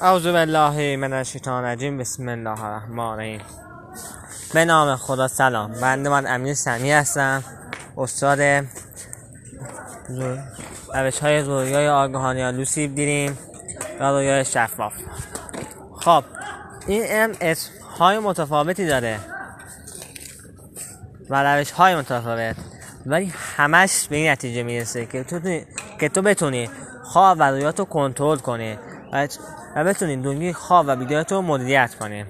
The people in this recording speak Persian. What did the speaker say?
اعوذ بالله من الشیطان الرجیم. بسم الله الرحمن الرحیم. به نام خدا سلام. بنده من امیر سمی هستم. استاد روش های رویای آگاهانی یا لوسیب دیریم و رویای شفاف. خب این ام های متفاوتی داره و روش های متفاوت. ولی همش به این نتیجه می‌رسه که تو, که تو بتونی خواب و رویاتو کنترل کنی. و بتونی دنیای خواب و بیدارت رو مدیریت کنی